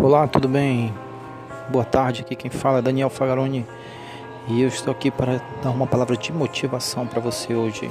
Olá, tudo bem? Boa tarde, aqui quem fala é Daniel Fagaroni e eu estou aqui para dar uma palavra de motivação para você hoje.